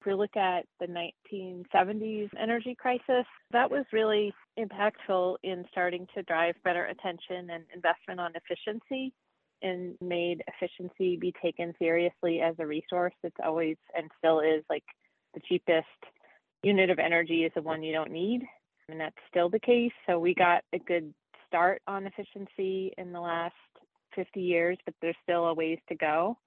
If we look at the 1970s energy crisis, that was really impactful in starting to drive better attention and investment on efficiency and made efficiency be taken seriously as a resource. It's always and still is like the cheapest unit of energy is the one you don't need. And that's still the case. So we got a good start on efficiency in the last 50 years, but there's still a ways to go.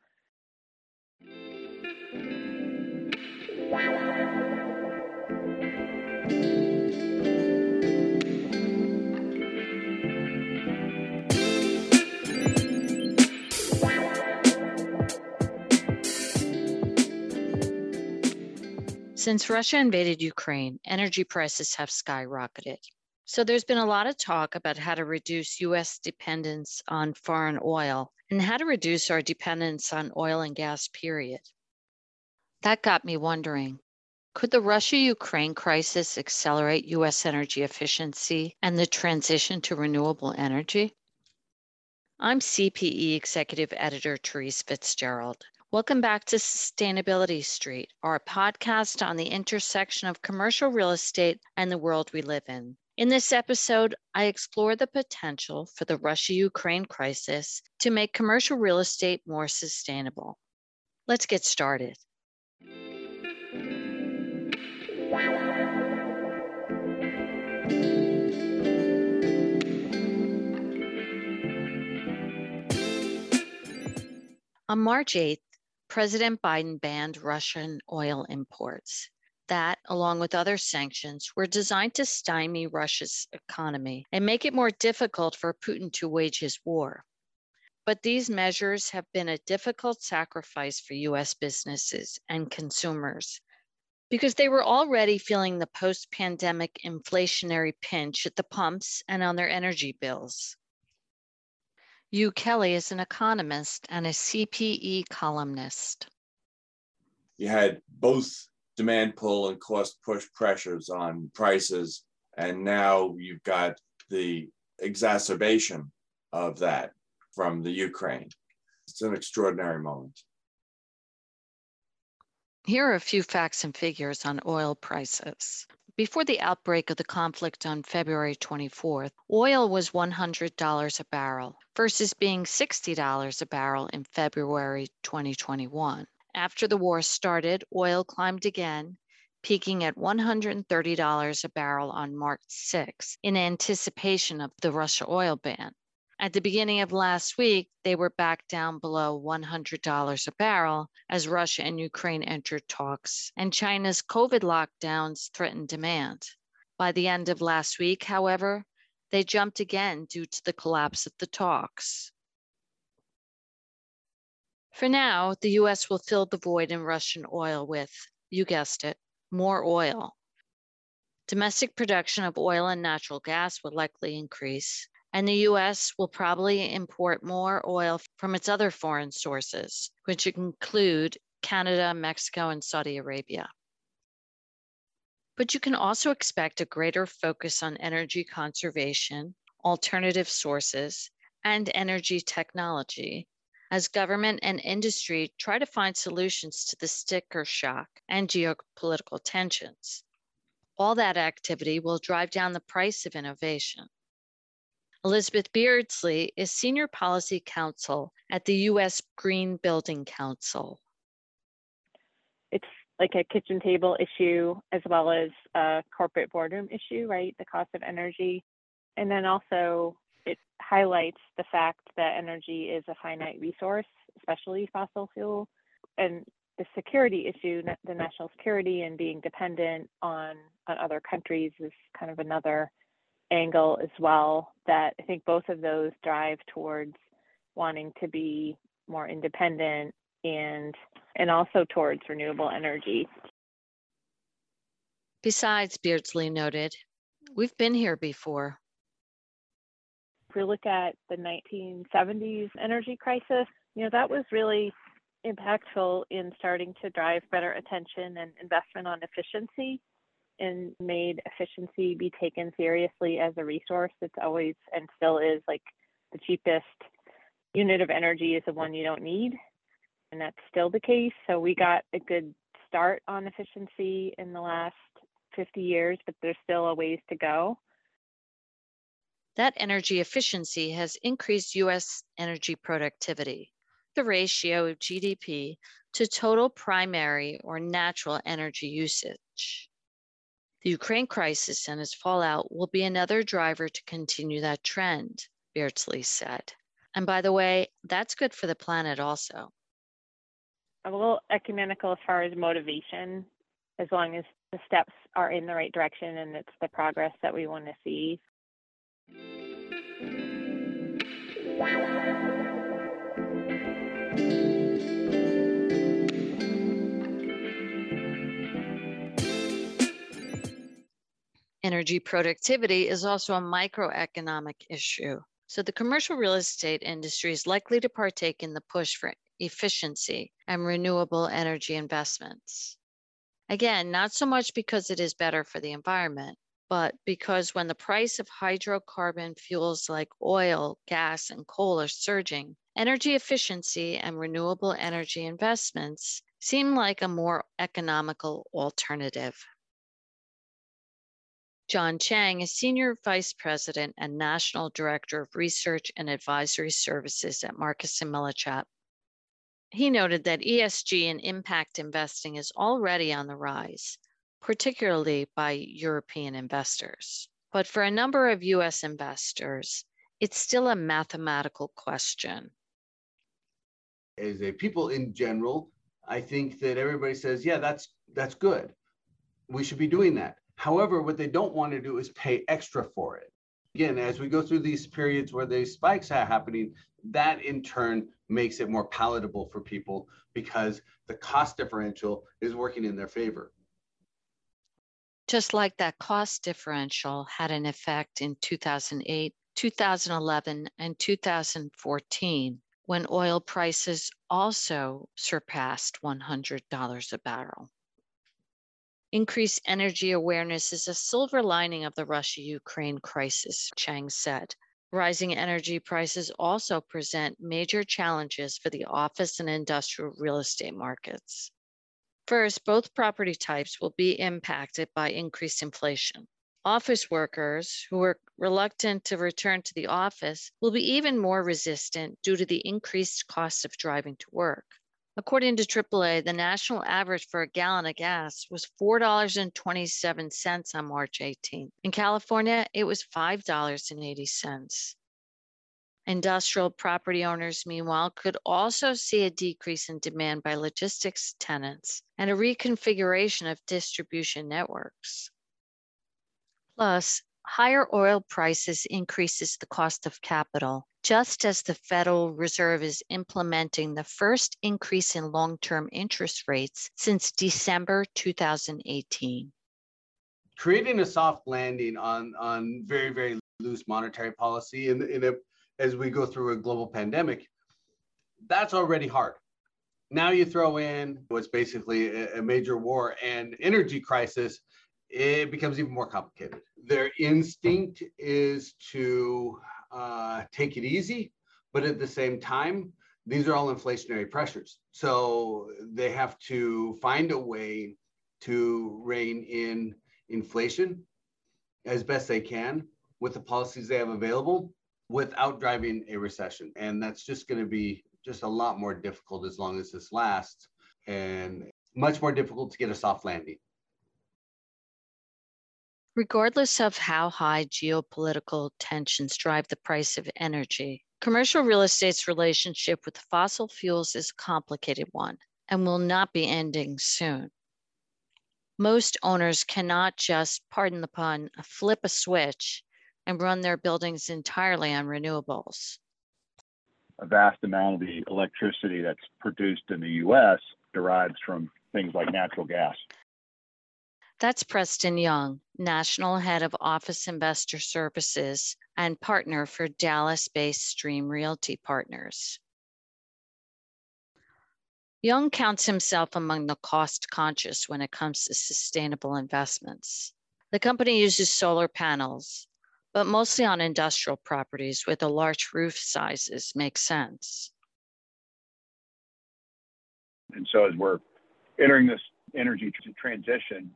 Since Russia invaded Ukraine, energy prices have skyrocketed. So there's been a lot of talk about how to reduce US dependence on foreign oil and how to reduce our dependence on oil and gas, period. That got me wondering could the Russia Ukraine crisis accelerate US energy efficiency and the transition to renewable energy? I'm CPE Executive Editor Therese Fitzgerald. Welcome back to Sustainability Street, our podcast on the intersection of commercial real estate and the world we live in. In this episode, I explore the potential for the Russia Ukraine crisis to make commercial real estate more sustainable. Let's get started. On March 8th, President Biden banned Russian oil imports. That, along with other sanctions, were designed to stymie Russia's economy and make it more difficult for Putin to wage his war. But these measures have been a difficult sacrifice for US businesses and consumers because they were already feeling the post pandemic inflationary pinch at the pumps and on their energy bills. Hugh Kelly is an economist and a CPE columnist. You had both demand pull and cost push pressures on prices. And now you've got the exacerbation of that from the Ukraine. It's an extraordinary moment. Here are a few facts and figures on oil prices. Before the outbreak of the conflict on February 24th, oil was $100 a barrel versus being $60 a barrel in February 2021. After the war started, oil climbed again, peaking at $130 a barrel on March 6 in anticipation of the Russia oil ban. At the beginning of last week, they were back down below $100 a barrel as Russia and Ukraine entered talks, and China's COVID lockdowns threatened demand. By the end of last week, however, they jumped again due to the collapse of the talks. For now, the US will fill the void in Russian oil with, you guessed it, more oil. Domestic production of oil and natural gas will likely increase, and the US will probably import more oil from its other foreign sources, which include Canada, Mexico, and Saudi Arabia. But you can also expect a greater focus on energy conservation, alternative sources, and energy technology as government and industry try to find solutions to the sticker shock and geopolitical tensions. All that activity will drive down the price of innovation. Elizabeth Beardsley is Senior Policy Counsel at the U.S. Green Building Council. It's like a kitchen table issue as well as a corporate boardroom issue, right? The cost of energy. And then also, it highlights the fact that energy is a finite resource, especially fossil fuel. And the security issue, the national security, and being dependent on, on other countries is kind of another angle as well that I think both of those drive towards wanting to be more independent and and also towards renewable energy. Besides, Beardsley noted, we've been here before. If we look at the 1970s energy crisis, you know, that was really impactful in starting to drive better attention and investment on efficiency and made efficiency be taken seriously as a resource. It's always and still is like the cheapest unit of energy is the one you don't need. And that's still the case. So we got a good start on efficiency in the last 50 years, but there's still a ways to go. That energy efficiency has increased US energy productivity. The ratio of GDP to total primary or natural energy usage. The Ukraine crisis and its fallout will be another driver to continue that trend, Beardsley said. And by the way, that's good for the planet also. A little ecumenical as far as motivation, as long as the steps are in the right direction and it's the progress that we want to see. Energy productivity is also a microeconomic issue. So the commercial real estate industry is likely to partake in the push for efficiency and renewable energy investments. Again, not so much because it is better for the environment, but because when the price of hydrocarbon fuels like oil, gas, and coal are surging, energy efficiency and renewable energy investments seem like a more economical alternative. John Chang is Senior Vice President and National Director of Research and Advisory Services at Marcus and Millichap. He noted that ESG and impact investing is already on the rise, particularly by European investors. But for a number of US investors, it's still a mathematical question. As a people in general, I think that everybody says, yeah, that's that's good. We should be doing that. However, what they don't want to do is pay extra for it. Again, as we go through these periods where these spikes are happening, that in turn makes it more palatable for people because the cost differential is working in their favor. Just like that cost differential had an effect in 2008, 2011, and 2014 when oil prices also surpassed $100 a barrel. Increased energy awareness is a silver lining of the Russia Ukraine crisis, Chang said. Rising energy prices also present major challenges for the office and industrial real estate markets. First, both property types will be impacted by increased inflation. Office workers who are reluctant to return to the office will be even more resistant due to the increased cost of driving to work. According to AAA, the national average for a gallon of gas was $4.27 on March 18th. In California, it was $5.80. Industrial property owners, meanwhile, could also see a decrease in demand by logistics tenants and a reconfiguration of distribution networks. Plus, higher oil prices increases the cost of capital just as the Federal Reserve is implementing the first increase in long term interest rates since December 2018. Creating a soft landing on, on very, very loose monetary policy in, in a, as we go through a global pandemic, that's already hard. Now you throw in what's basically a, a major war and energy crisis, it becomes even more complicated. Their instinct is to uh, take it easy, but at the same time, these are all inflationary pressures. So they have to find a way to rein in inflation as best they can with the policies they have available without driving a recession. And that's just going to be just a lot more difficult as long as this lasts and much more difficult to get a soft landing. Regardless of how high geopolitical tensions drive the price of energy, commercial real estate's relationship with fossil fuels is a complicated one and will not be ending soon. Most owners cannot just, pardon the pun, flip a switch and run their buildings entirely on renewables. A vast amount of the electricity that's produced in the US derives from things like natural gas. That's Preston Young, National Head of Office Investor Services and partner for Dallas based Stream Realty Partners. Young counts himself among the cost conscious when it comes to sustainable investments. The company uses solar panels, but mostly on industrial properties where the large roof sizes make sense. And so as we're entering this energy transition,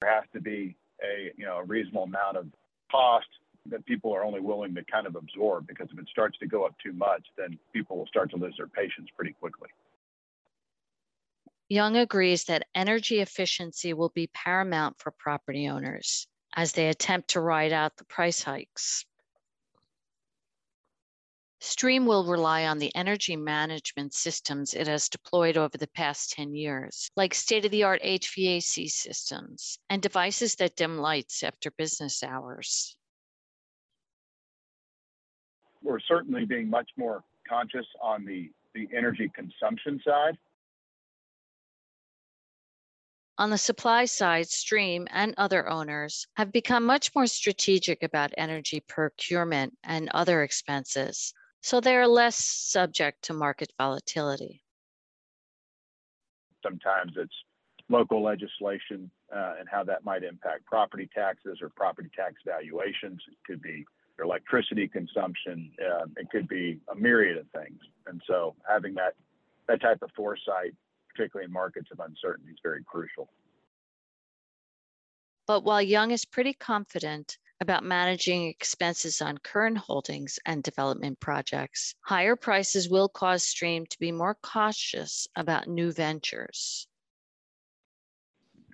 there has to be a you know a reasonable amount of cost that people are only willing to kind of absorb because if it starts to go up too much, then people will start to lose their patience pretty quickly. Young agrees that energy efficiency will be paramount for property owners as they attempt to ride out the price hikes. Stream will rely on the energy management systems it has deployed over the past 10 years, like state of the art HVAC systems and devices that dim lights after business hours. We're certainly being much more conscious on the, the energy consumption side. On the supply side, Stream and other owners have become much more strategic about energy procurement and other expenses so they're less subject to market volatility. Sometimes it's local legislation uh, and how that might impact property taxes or property tax valuations. It could be your electricity consumption. Uh, it could be a myriad of things. And so having that that type of foresight, particularly in markets of uncertainty, is very crucial. But while Young is pretty confident about managing expenses on current holdings and development projects. Higher prices will cause Stream to be more cautious about new ventures.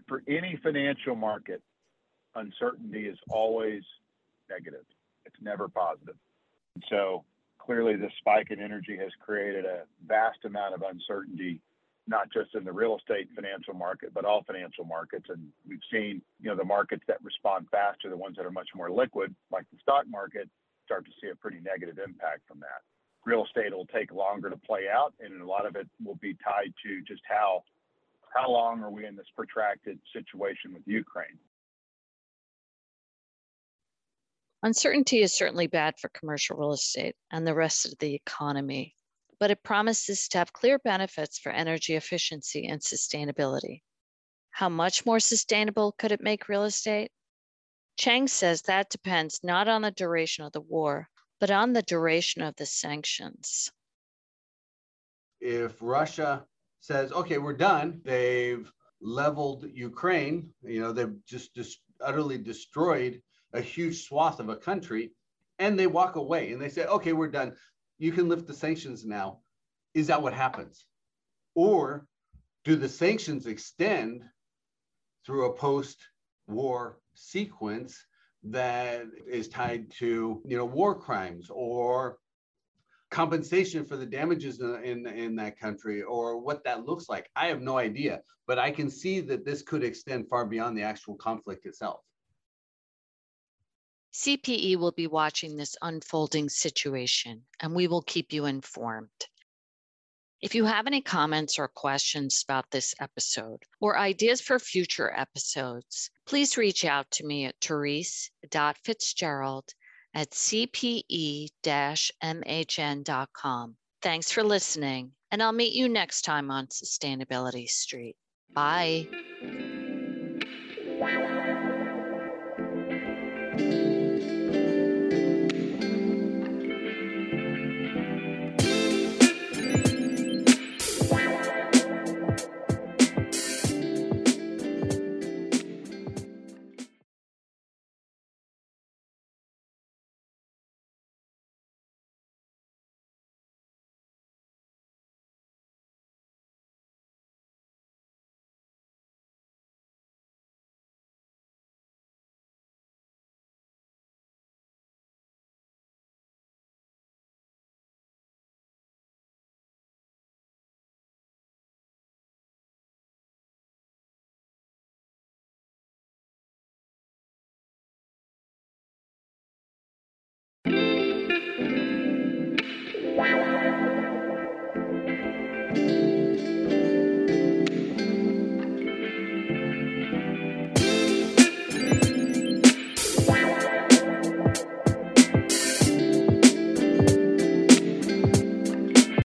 For any financial market, uncertainty is always negative. It's never positive. So clearly, the spike in energy has created a vast amount of uncertainty not just in the real estate financial market, but all financial markets. And we've seen, you know, the markets that respond faster, the ones that are much more liquid, like the stock market, start to see a pretty negative impact from that. Real estate will take longer to play out, and a lot of it will be tied to just how how long are we in this protracted situation with Ukraine. Uncertainty is certainly bad for commercial real estate and the rest of the economy but it promises to have clear benefits for energy efficiency and sustainability. How much more sustainable could it make real estate? Chang says that depends not on the duration of the war, but on the duration of the sanctions. If Russia says, okay, we're done, they've leveled Ukraine, you know, they've just, just utterly destroyed a huge swath of a country, and they walk away and they say, okay, we're done you can lift the sanctions now. Is that what happens? Or do the sanctions extend through a post-war sequence that is tied to you know war crimes or compensation for the damages in, in, in that country or what that looks like i have no idea but i can see that this could extend far beyond the actual conflict itself CPE will be watching this unfolding situation and we will keep you informed. If you have any comments or questions about this episode or ideas for future episodes, please reach out to me at therese.fitzgerald at cpe-mhn.com. Thanks for listening, and I'll meet you next time on Sustainability Street. Bye.